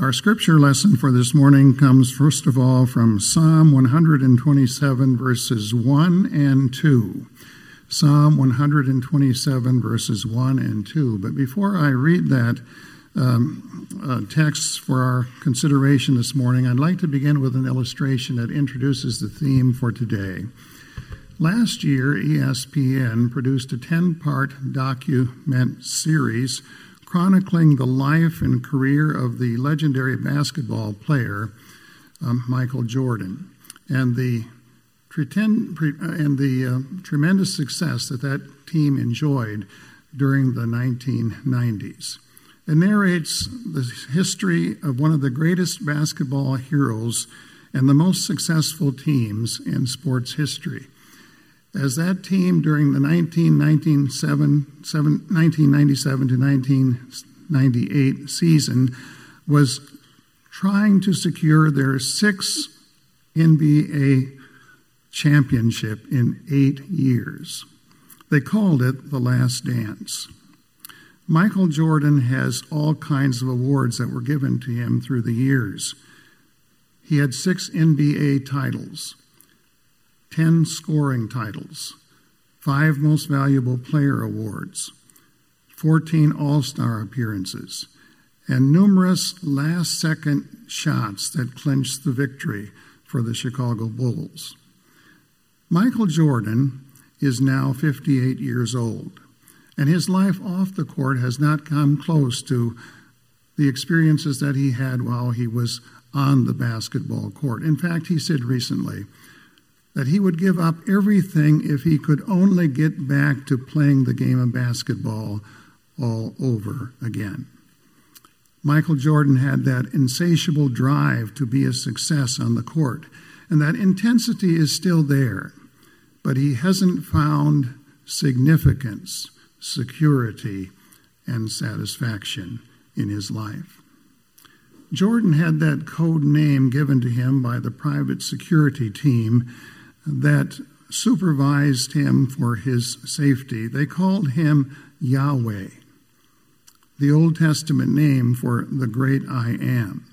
Our scripture lesson for this morning comes first of all from Psalm 127, verses 1 and 2. Psalm 127, verses 1 and 2. But before I read that um, uh, text for our consideration this morning, I'd like to begin with an illustration that introduces the theme for today. Last year, ESPN produced a 10 part document series chronicling the life and career of the legendary basketball player um, Michael Jordan and the, pretend, pre, uh, and the uh, tremendous success that that team enjoyed during the 1990s. It narrates the history of one of the greatest basketball heroes and the most successful teams in sports history as that team during the 1997, 1997 to 1998 season was trying to secure their sixth NBA championship in eight years. They called it the last dance. Michael Jordan has all kinds of awards that were given to him through the years. He had six NBA titles. 10 scoring titles, 5 Most Valuable Player awards, 14 All Star appearances, and numerous last second shots that clinched the victory for the Chicago Bulls. Michael Jordan is now 58 years old, and his life off the court has not come close to the experiences that he had while he was on the basketball court. In fact, he said recently, that he would give up everything if he could only get back to playing the game of basketball all over again. Michael Jordan had that insatiable drive to be a success on the court, and that intensity is still there, but he hasn't found significance, security, and satisfaction in his life. Jordan had that code name given to him by the private security team that supervised him for his safety. They called him Yahweh, the Old Testament name for the great I am.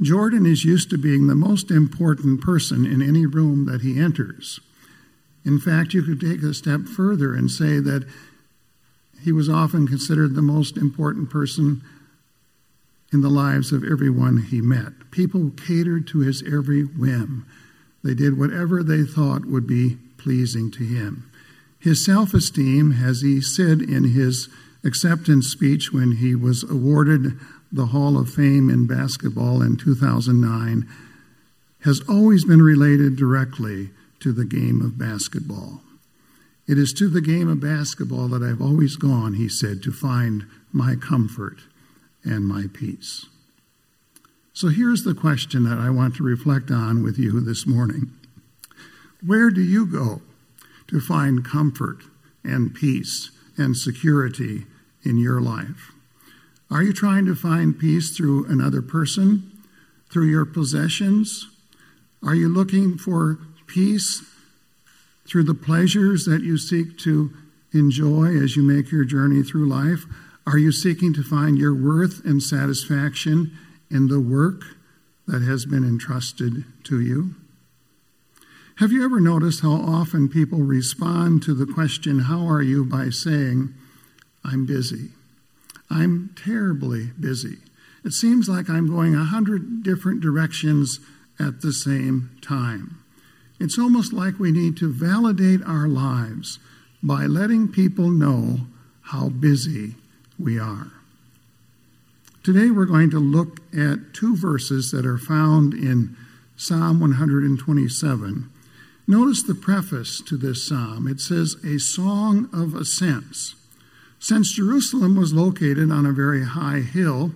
Jordan is used to being the most important person in any room that he enters. In fact, you could take a step further and say that he was often considered the most important person in the lives of everyone he met. People catered to his every whim. They did whatever they thought would be pleasing to him. His self esteem, as he said in his acceptance speech when he was awarded the Hall of Fame in basketball in 2009, has always been related directly to the game of basketball. It is to the game of basketball that I've always gone, he said, to find my comfort and my peace. So here's the question that I want to reflect on with you this morning Where do you go to find comfort and peace and security in your life? Are you trying to find peace through another person, through your possessions? Are you looking for peace through the pleasures that you seek to enjoy as you make your journey through life? Are you seeking to find your worth and satisfaction in the work that has been entrusted to you? Have you ever noticed how often people respond to the question, How are you? by saying, I'm busy. I'm terribly busy. It seems like I'm going a hundred different directions at the same time. It's almost like we need to validate our lives by letting people know how busy we are. Today we're going to look at two verses that are found in Psalm 127. Notice the preface to this psalm. It says, A song of ascents. Since Jerusalem was located on a very high hill,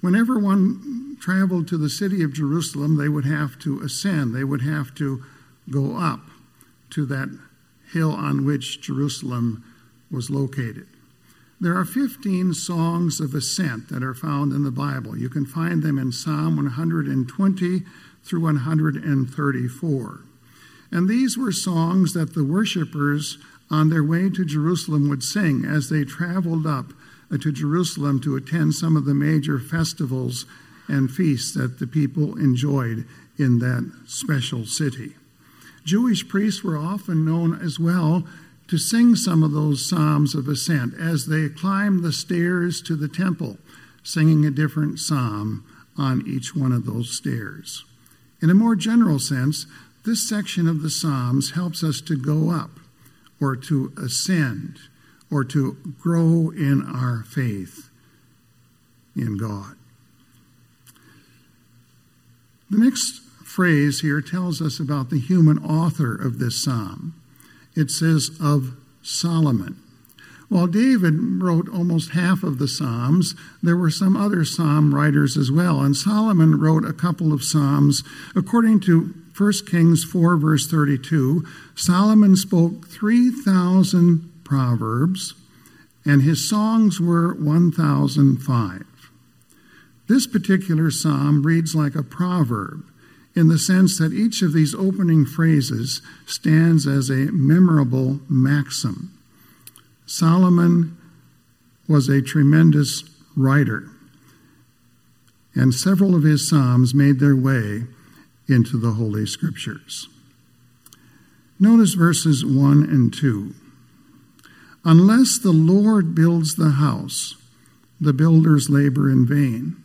whenever one traveled to the city of Jerusalem, they would have to ascend, they would have to go up to that hill on which Jerusalem was located. There are 15 songs of ascent that are found in the Bible. You can find them in Psalm 120 through 134. And these were songs that the worshippers on their way to Jerusalem would sing as they traveled up uh, to Jerusalem to attend some of the major festivals and feasts that the people enjoyed in that special city. Jewish priests were often known as well to sing some of those psalms of ascent as they climbed the stairs to the temple, singing a different psalm on each one of those stairs. In a more general sense, this section of the Psalms helps us to go up or to ascend or to grow in our faith in God. The next phrase here tells us about the human author of this psalm. It says, of Solomon. While David wrote almost half of the Psalms, there were some other psalm writers as well, and Solomon wrote a couple of psalms. According to 1 Kings 4, verse 32, Solomon spoke 3,000 proverbs, and his songs were 1,005. This particular psalm reads like a proverb in the sense that each of these opening phrases stands as a memorable maxim. Solomon was a tremendous writer, and several of his Psalms made their way into the Holy Scriptures. Notice verses 1 and 2. Unless the Lord builds the house, the builders labor in vain.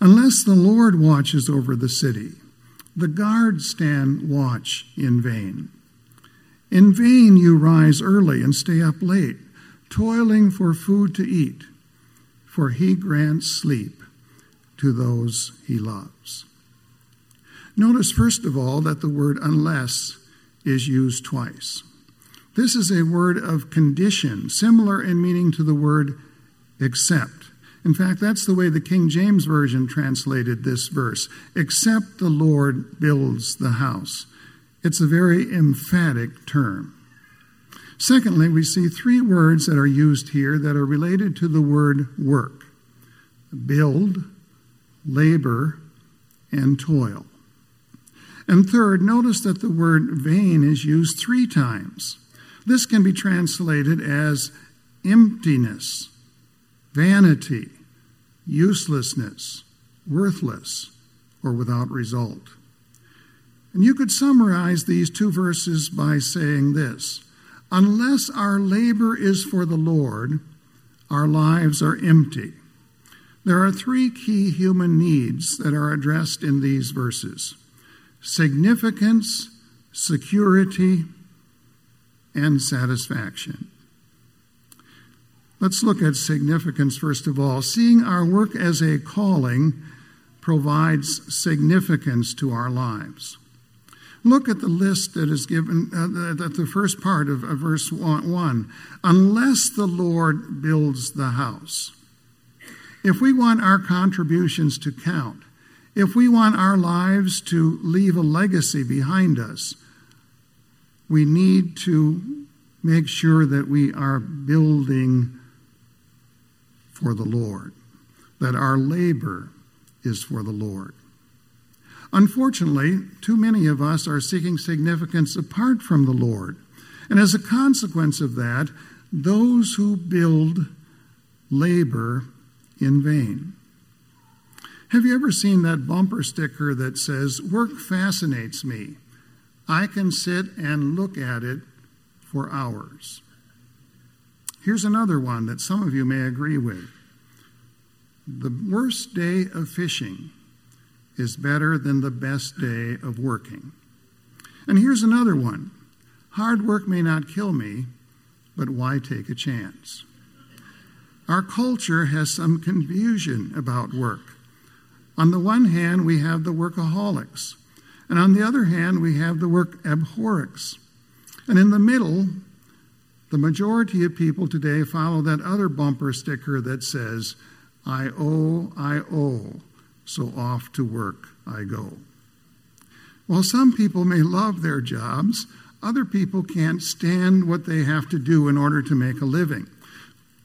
Unless the Lord watches over the city, the guards stand watch in vain. In vain you rise early and stay up late, toiling for food to eat, for he grants sleep to those he loves. Notice, first of all, that the word unless is used twice. This is a word of condition, similar in meaning to the word except. In fact, that's the way the King James Version translated this verse except the Lord builds the house. It's a very emphatic term. Secondly, we see three words that are used here that are related to the word work build, labor, and toil. And third, notice that the word vain is used three times. This can be translated as emptiness, vanity, uselessness, worthless, or without result. And you could summarize these two verses by saying this Unless our labor is for the Lord, our lives are empty. There are three key human needs that are addressed in these verses significance, security, and satisfaction. Let's look at significance first of all. Seeing our work as a calling provides significance to our lives. Look at the list that is given uh, at the first part of, of verse 1. Unless the Lord builds the house. If we want our contributions to count, if we want our lives to leave a legacy behind us, we need to make sure that we are building for the Lord, that our labor is for the Lord. Unfortunately, too many of us are seeking significance apart from the Lord. And as a consequence of that, those who build labor in vain. Have you ever seen that bumper sticker that says, Work fascinates me? I can sit and look at it for hours. Here's another one that some of you may agree with. The worst day of fishing is better than the best day of working. And here's another one hard work may not kill me, but why take a chance? Our culture has some confusion about work. On the one hand, we have the workaholics, and on the other hand, we have the work abhorrics. And in the middle, the majority of people today follow that other bumper sticker that says, I owe, I owe so off to work I go. While some people may love their jobs, other people can't stand what they have to do in order to make a living.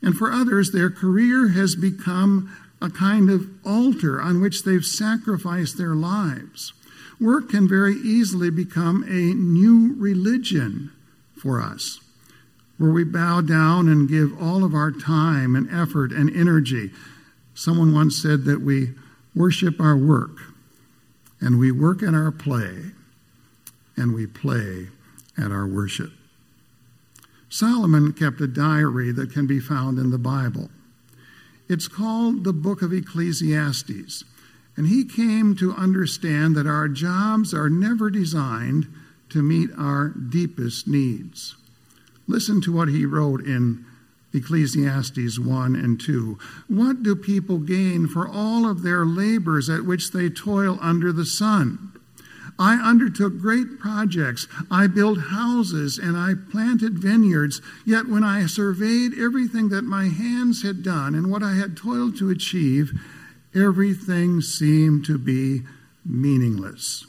And for others, their career has become a kind of altar on which they've sacrificed their lives. Work can very easily become a new religion for us. Where we bow down and give all of our time and effort and energy. Someone once said that we worship our work, and we work at our play, and we play at our worship. Solomon kept a diary that can be found in the Bible. It's called the Book of Ecclesiastes, and he came to understand that our jobs are never designed to meet our deepest needs. Listen to what he wrote in Ecclesiastes 1 and 2. What do people gain for all of their labors at which they toil under the sun? I undertook great projects. I built houses and I planted vineyards. Yet when I surveyed everything that my hands had done and what I had toiled to achieve, everything seemed to be meaningless.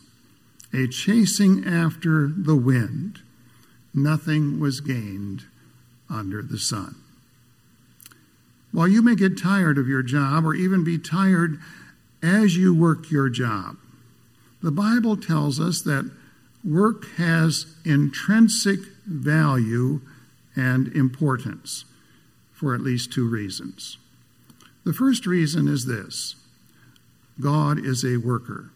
A chasing after the wind nothing was gained under the sun. While you may get tired of your job or even be tired as you work your job, the Bible tells us that work has intrinsic value and importance for at least two reasons. The first reason is this God is a worker.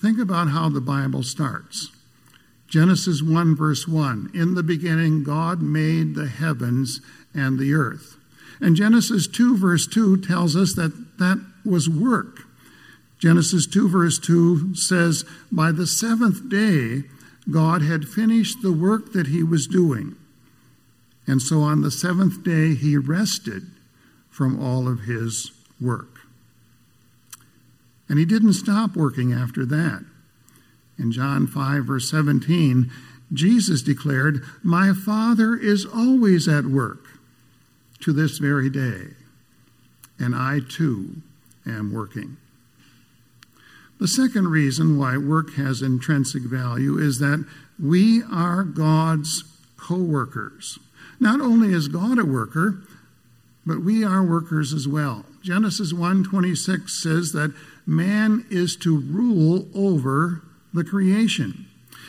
Think about how the Bible starts. Genesis 1, verse 1 In the beginning, God made the heavens and the earth. And Genesis 2, verse 2 tells us that that was work. Genesis 2, verse 2 says, By the seventh day, God had finished the work that he was doing. And so on the seventh day, he rested from all of his work. And he didn't stop working after that. In John 5, verse 17, Jesus declared, My Father is always at work to this very day, and I too am working. The second reason why work has intrinsic value is that we are God's co workers. Not only is God a worker, but we are workers as well. Genesis 1:26 says that man is to rule over the creation.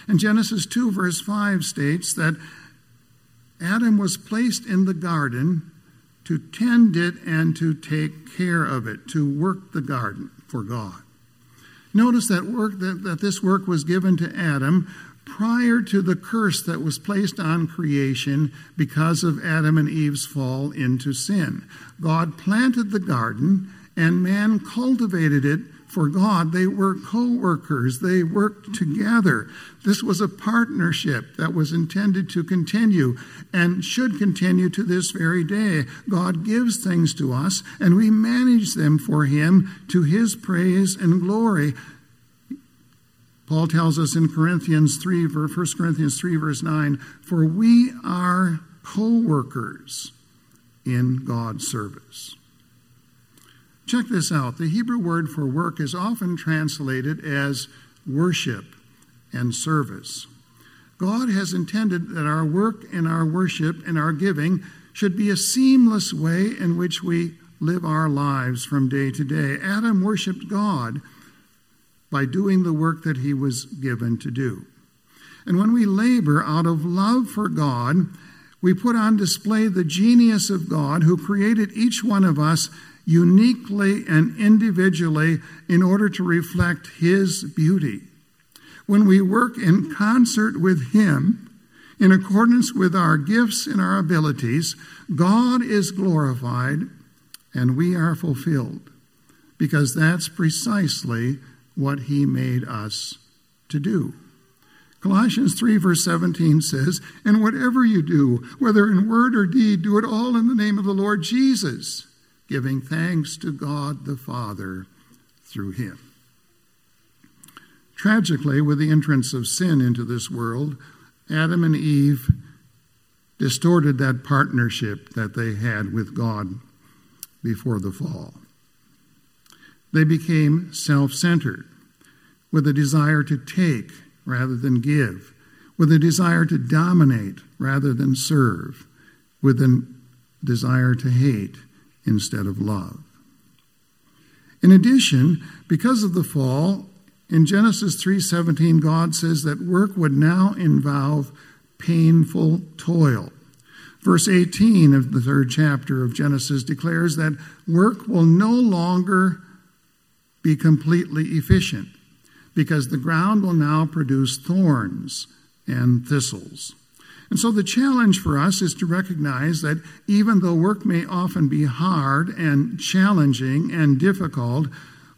And Genesis 2, verse 5 states that Adam was placed in the garden to tend it and to take care of it, to work the garden for God. Notice that work that, that this work was given to Adam prior to the curse that was placed on creation because of Adam and Eve's fall into sin. God planted the garden and man cultivated it for God. They were co workers, they worked together. This was a partnership that was intended to continue and should continue to this very day. God gives things to us, and we manage them for Him to His praise and glory. Paul tells us in Corinthians 3, 1 Corinthians 3, verse 9, for we are co workers in God's service. Check this out. The Hebrew word for work is often translated as worship and service. God has intended that our work and our worship and our giving should be a seamless way in which we live our lives from day to day. Adam worshiped God by doing the work that he was given to do. And when we labor out of love for God, we put on display the genius of God who created each one of us uniquely and individually in order to reflect His beauty. When we work in concert with Him, in accordance with our gifts and our abilities, God is glorified and we are fulfilled because that's precisely what He made us to do. Colossians 3, verse 17 says, And whatever you do, whether in word or deed, do it all in the name of the Lord Jesus giving thanks to God the Father through him. Tragically, with the entrance of sin into this world, Adam and Eve distorted that partnership that they had with God before the fall. They became self centered, with a desire to take rather than give, with a desire to dominate rather than serve, with a desire to hate instead of love. In addition, because of the fall, in Genesis 3:17 God says that work would now involve painful toil. Verse 18 of the third chapter of Genesis declares that work will no longer be completely efficient because the ground will now produce thorns and thistles. And so the challenge for us is to recognize that even though work may often be hard and challenging and difficult,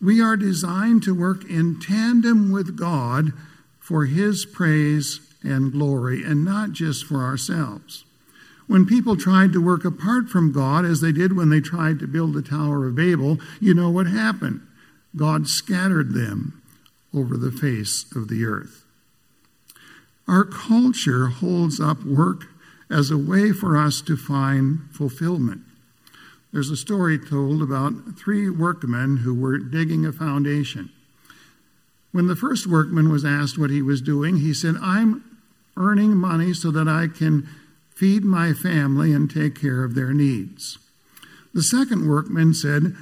we are designed to work in tandem with God for His praise and glory, and not just for ourselves. When people tried to work apart from God, as they did when they tried to build the Tower of Babel, you know what happened. God scattered them over the face of the earth. Our culture holds up work as a way for us to find fulfillment. There's a story told about three workmen who were digging a foundation. When the first workman was asked what he was doing, he said, I'm earning money so that I can feed my family and take care of their needs. The second workman said,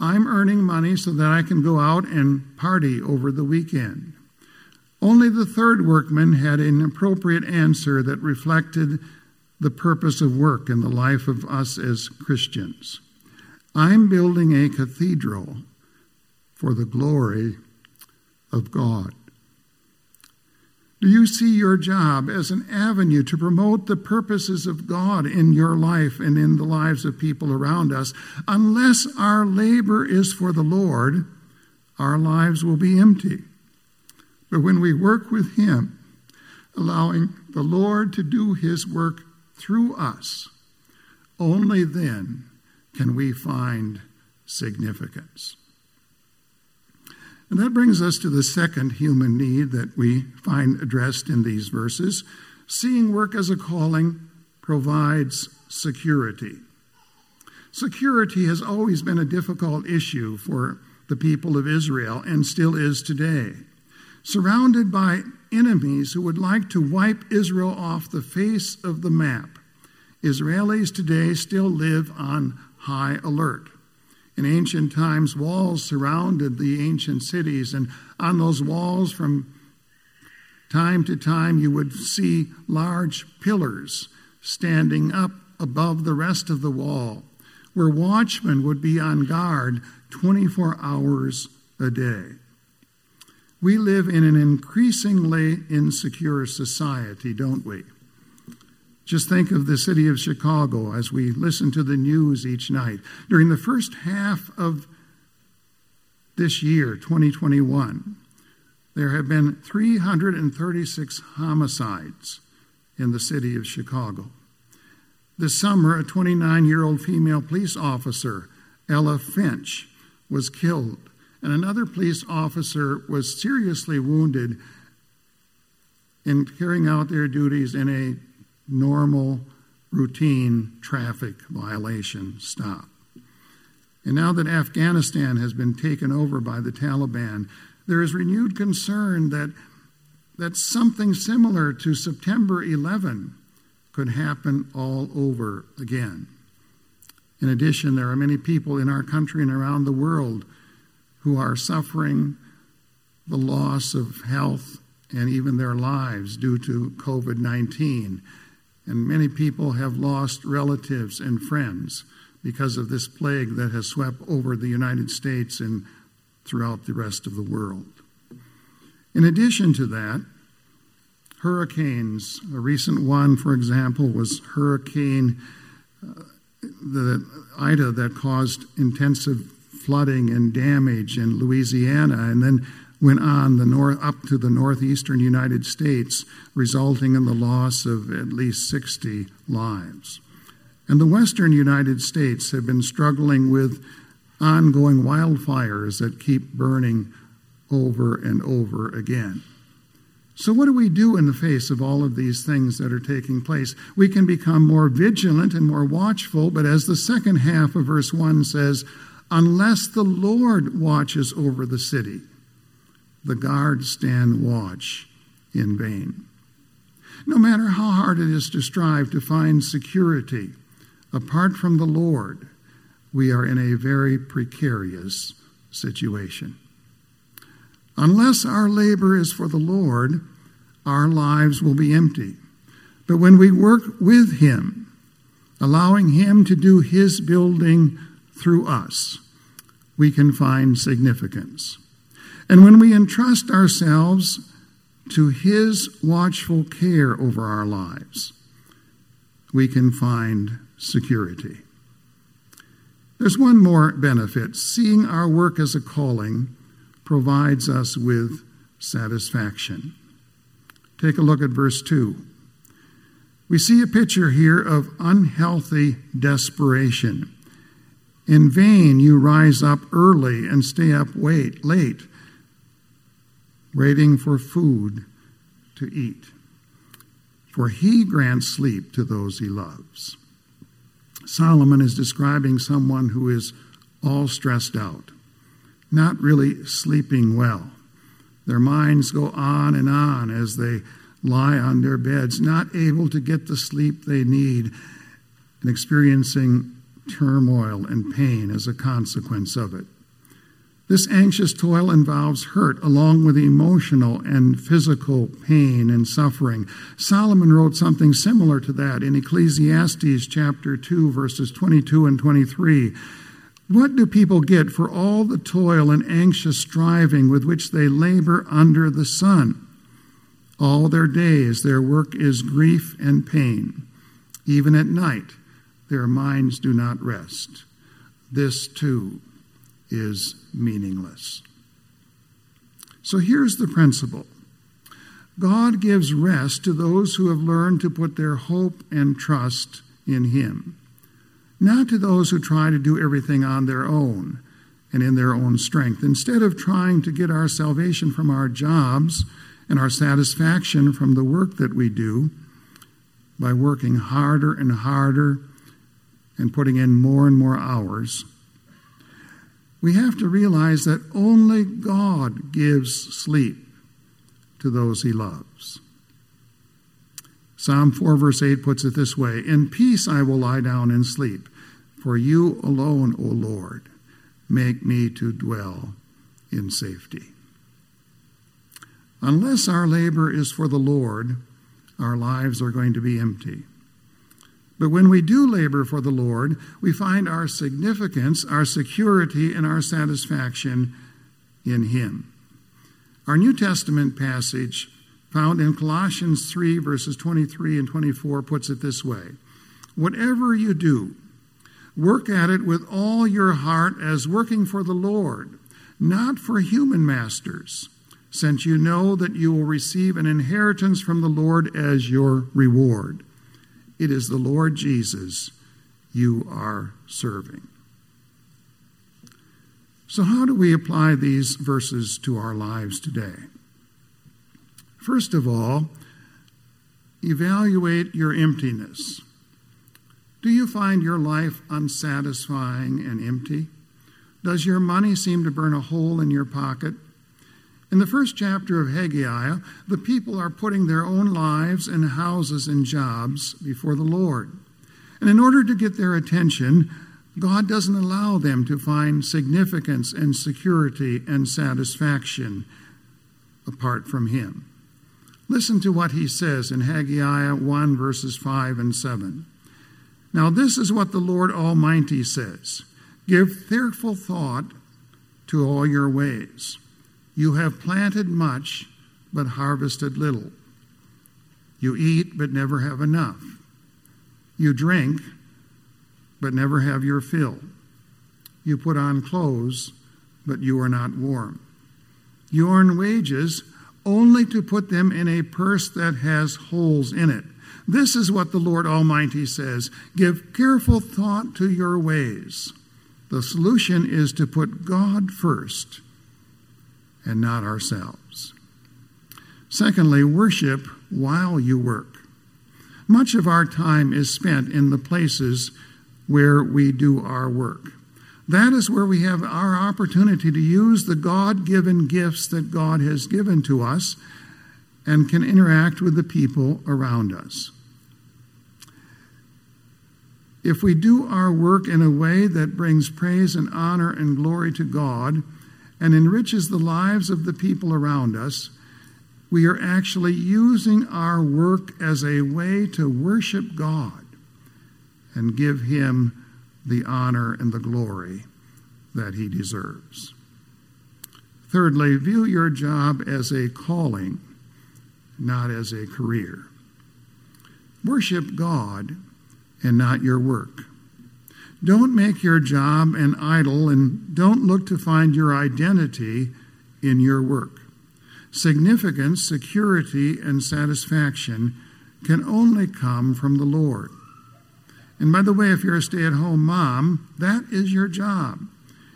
I'm earning money so that I can go out and party over the weekend. Only the third workman had an appropriate answer that reflected the purpose of work in the life of us as Christians. I'm building a cathedral for the glory of God. Do you see your job as an avenue to promote the purposes of God in your life and in the lives of people around us? Unless our labor is for the Lord, our lives will be empty. But when we work with Him, allowing the Lord to do His work through us, only then can we find significance. And that brings us to the second human need that we find addressed in these verses. Seeing work as a calling provides security. Security has always been a difficult issue for the people of Israel and still is today surrounded by enemies who would like to wipe Israel off the face of the map. Israelis today still live on high alert. In ancient times, walls surrounded the ancient cities, and on those walls, from time to time, you would see large pillars standing up above the rest of the wall, where watchmen would be on guard 24 hours a day. We live in an increasingly insecure society, don't we? Just think of the city of Chicago as we listen to the news each night. During the first half of this year, 2021, there have been 336 homicides in the city of Chicago. This summer, a 29 year old female police officer, Ella French, was killed and another police officer was seriously wounded in carrying out their duties in a normal, routine traffic violation stop. And now that Afghanistan has been taken over by the Taliban, there is renewed concern that, that something similar to September 11 could happen all over again. In addition, there are many people in our country and around the world who are suffering the loss of health and even their lives due to COVID 19. And many people have lost relatives and friends because of this plague that has swept over the United States and throughout the rest of the world. In addition to that, hurricanes, a recent one, for example, was Hurricane uh, the Ida that caused intensive flooding and damage in Louisiana, and then went on the north up to the northeastern United States, resulting in the loss of at least 60 lives. And the western United States have been struggling with ongoing wildfires that keep burning over and over again. So, what do we do in the face of all of these things that are taking place? We can become more vigilant and more watchful, but as the second half of verse 1 says, Unless the Lord watches over the city, the guards stand watch in vain. No matter how hard it is to strive to find security apart from the Lord, we are in a very precarious situation. Unless our labor is for the Lord, our lives will be empty. But when we work with Him, allowing Him to do His building through us, we can find significance. And when we entrust ourselves to His watchful care over our lives, we can find security. There's one more benefit. Seeing our work as a calling provides us with satisfaction. Take a look at verse 2. We see a picture here of unhealthy desperation. In vain you rise up early and stay up wait, late, waiting for food to eat. For he grants sleep to those he loves. Solomon is describing someone who is all stressed out, not really sleeping well. Their minds go on and on as they lie on their beds, not able to get the sleep they need, and experiencing turmoil and pain as a consequence of it. This anxious toil involves hurt along with emotional and physical pain and suffering. Solomon wrote something similar to that in Ecclesiastes chapter 2 verses 22 and 23. What do people get for all the toil and anxious striving with which they labor under the sun? All their days their work is grief and pain. Even at night their minds do not rest. This too is meaningless. So here's the principle God gives rest to those who have learned to put their hope and trust in Him, not to those who try to do everything on their own and in their own strength. Instead of trying to get our salvation from our jobs and our satisfaction from the work that we do by working harder and harder and putting in more and more hours, we have to realize that only God gives sleep to those he loves. Psalm 4, verse 8 puts it this way In peace I will lie down and sleep, for you alone, O Lord, make me to dwell in safety. Unless our labor is for the Lord, our lives are going to be empty. But when we do labor for the Lord, we find our significance, our security, and our satisfaction in Him. Our New Testament passage, found in Colossians 3, verses 23 and 24, puts it this way Whatever you do, work at it with all your heart as working for the Lord, not for human masters, since you know that you will receive an inheritance from the Lord as your reward. It is the Lord Jesus you are serving. So, how do we apply these verses to our lives today? First of all, evaluate your emptiness. Do you find your life unsatisfying and empty? Does your money seem to burn a hole in your pocket? In the first chapter of Haggai, the people are putting their own lives and houses and jobs before the Lord. And in order to get their attention, God doesn't allow them to find significance and security and satisfaction apart from Him. Listen to what he says in Haggai 1, verses 5 and 7. Now, this is what the Lord Almighty says Give fearful thought to all your ways. You have planted much, but harvested little. You eat, but never have enough. You drink, but never have your fill. You put on clothes, but you are not warm. You earn wages only to put them in a purse that has holes in it. This is what the Lord Almighty says Give careful thought to your ways. The solution is to put God first and not ourselves. Secondly, worship while you work. Much of our time is spent in the places where we do our work. That is where we have our opportunity to use the God given gifts that God has given to us and can interact with the people around us. If we do our work in a way that brings praise and honor and glory to God, and enriches the lives of the people around us, we are actually using our work as a way to worship God and give him the honor and the glory that he deserves. Thirdly, view your job as a calling, not as a career. Worship God and not your work. Don't make your job an idol and don't look to find your identity in your work. Significance, security, and satisfaction can only come from the Lord. And by the way, if you're a stay at home mom, that is your job.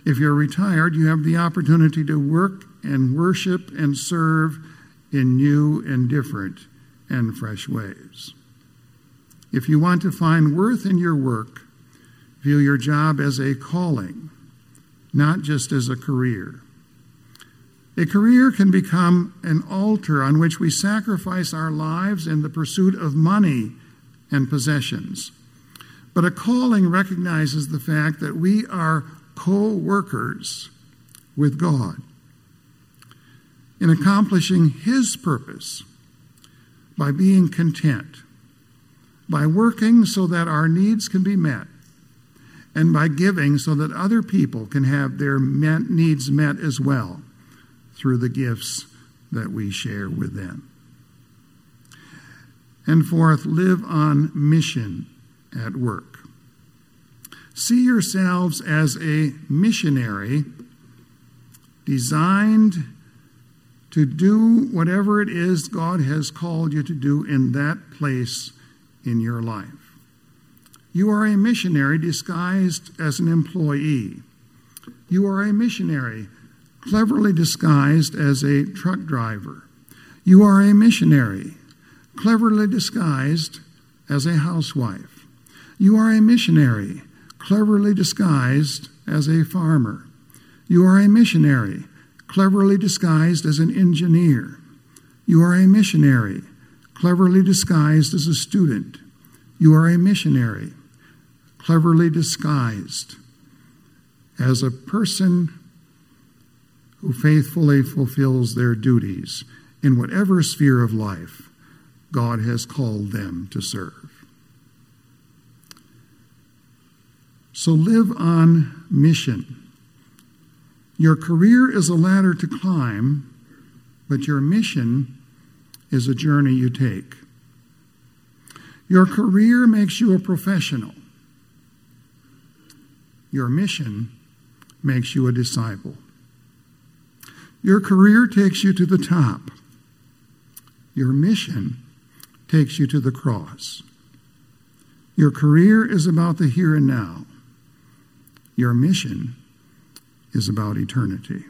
If you're retired, you have the opportunity to work and worship and serve in new and different and fresh ways. If you want to find worth in your work, view your job as a calling, not just as a career. A career can become an altar on which we sacrifice our lives in the pursuit of money and possessions. But a calling recognizes the fact that we are co workers with God in accomplishing His purpose by being content, by working so that our needs can be met, and by giving so that other people can have their met needs met as well through the gifts that we share with them. And fourth, live on mission at work. See yourselves as a missionary designed to do whatever it is God has called you to do in that place in your life. You are a missionary disguised as an employee. You are a missionary cleverly disguised as a truck driver. You are a missionary cleverly disguised as a housewife. You are a missionary cleverly disguised as a farmer. You are a missionary cleverly disguised as an engineer. You are a missionary cleverly disguised as a student. You are a missionary cleverly disguised as a person who faithfully fulfills their duties in whatever sphere of life God has called them to serve. So live on mission. Your career is a ladder to climb, but your mission is a journey you take. Your career makes you a professional. Your mission makes you a disciple. Your career takes you to the top. Your mission takes you to the cross. Your career is about the here and now. Your mission is about eternity.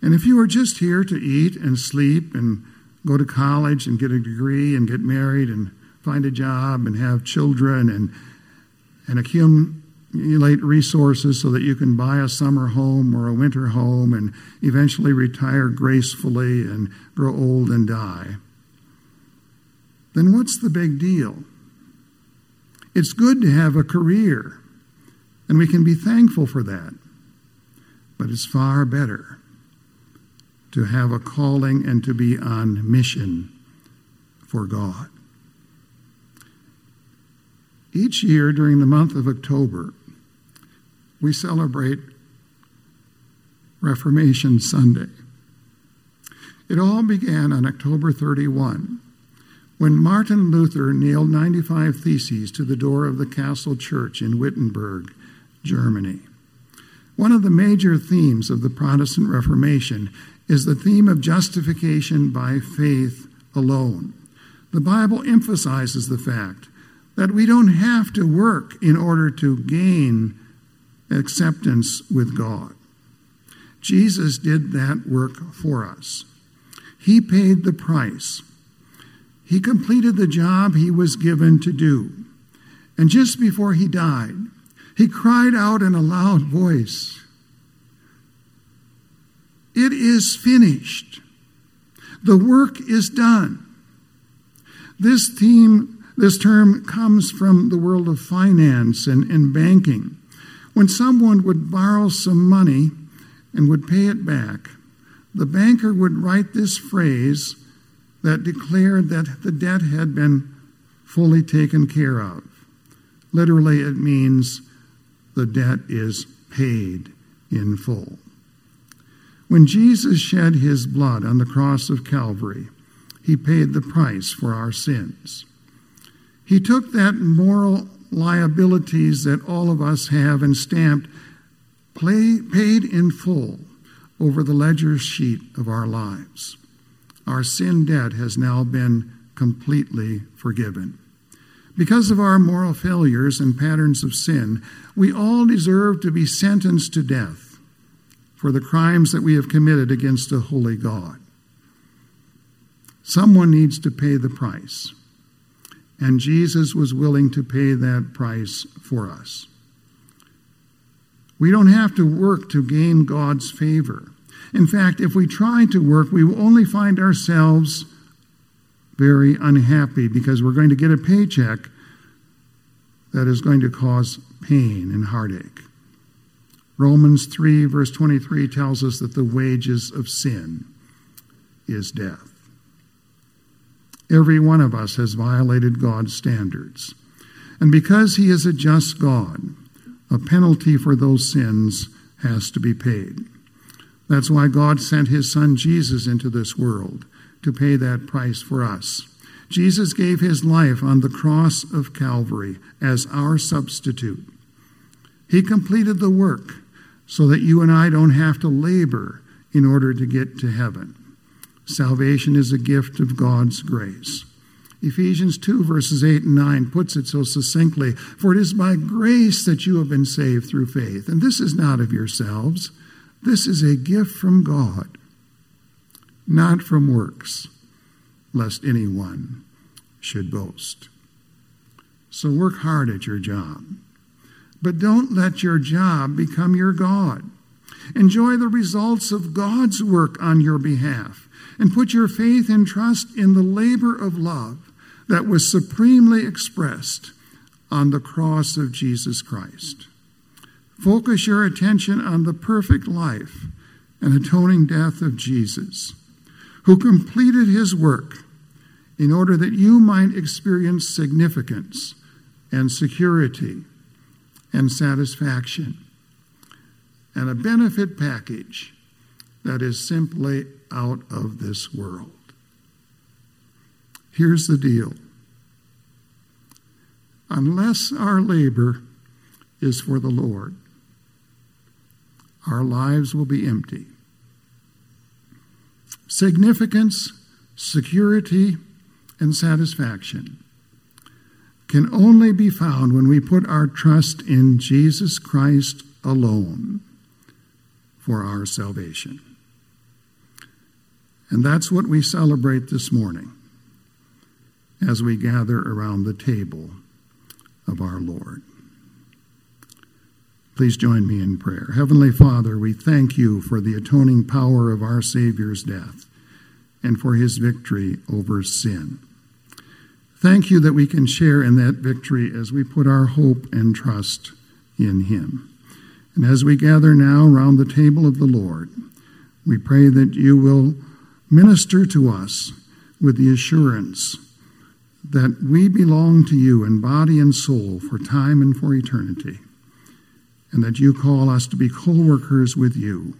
And if you are just here to eat and sleep and go to college and get a degree and get married and find a job and have children and, and accumulate accumulate resources so that you can buy a summer home or a winter home and eventually retire gracefully and grow old and die, then what's the big deal? It's good to have a career, and we can be thankful for that. But it's far better to have a calling and to be on mission for God. Each year during the month of October, we celebrate Reformation Sunday. It all began on October 31 when Martin Luther nailed 95 theses to the door of the Castle Church in Wittenberg, Germany. One of the major themes of the Protestant Reformation is the theme of justification by faith alone. The Bible emphasizes the fact that we don't have to work in order to gain acceptance with God. Jesus did that work for us. He paid the price. He completed the job he was given to do. And just before he died, he cried out in a loud voice, It is finished. The work is done. This theme, this term comes from the world of finance and, and banking. When someone would borrow some money and would pay it back, the banker would write this phrase that declared that the debt had been fully taken care of. Literally, it means the debt is paid in full. When Jesus shed his blood on the cross of Calvary, he paid the price for our sins. He took that moral liabilities that all of us have and stamped play, paid in full over the ledger sheet of our lives. Our sin debt has now been completely forgiven. Because of our moral failures and patterns of sin, we all deserve to be sentenced to death for the crimes that we have committed against a holy God. Someone needs to pay the price, and Jesus was willing to pay that price for us. We don't have to work to gain God's favor. In fact, if we try to work, we will only find ourselves very unhappy because we're going to get a paycheck that is going to cause pain and heartache. Romans 3, verse 23 tells us that the wages of sin is death. Every one of us has violated God's standards. And because He is a just God, a penalty for those sins has to be paid. That's why God sent His Son Jesus into this world to pay that price for us. Jesus gave his life on the cross of Calvary as our substitute. He completed the work so that you and I don't have to labor in order to get to heaven. Salvation is a gift of God's grace. Ephesians 2, verses 8 and 9 puts it so succinctly For it is by grace that you have been saved through faith. And this is not of yourselves, this is a gift from God, not from works lest anyone should boast. So work hard at your job. But don't let your job become your God. Enjoy the results of God's work on your behalf and put your faith and trust in the labor of love that was supremely expressed on the cross of Jesus Christ. Focus your attention on the perfect life and atoning death of Jesus who completed his work in order that you might experience significance and security and satisfaction and a benefit package that is simply out of this world. Here's the deal. Unless our labor is for the Lord, our lives will be empty. Significance, security, and satisfaction can only be found when we put our trust in Jesus Christ alone for our salvation. And that's what we celebrate this morning as we gather around the table of our Lord. Please join me in prayer. Heavenly Father, we thank you for the atoning power of our Savior's death and for his victory over sin. Thank you that we can share in that victory as we put our hope and trust in him. And as we gather now around the table of the Lord, we pray that you will minister to us with the assurance that we belong to you in body and soul for time and for eternity and that you call us to be co workers with you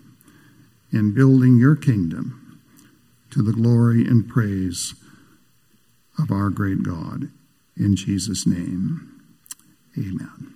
in building your kingdom to the glory and praise of our great God. In Jesus' name, amen.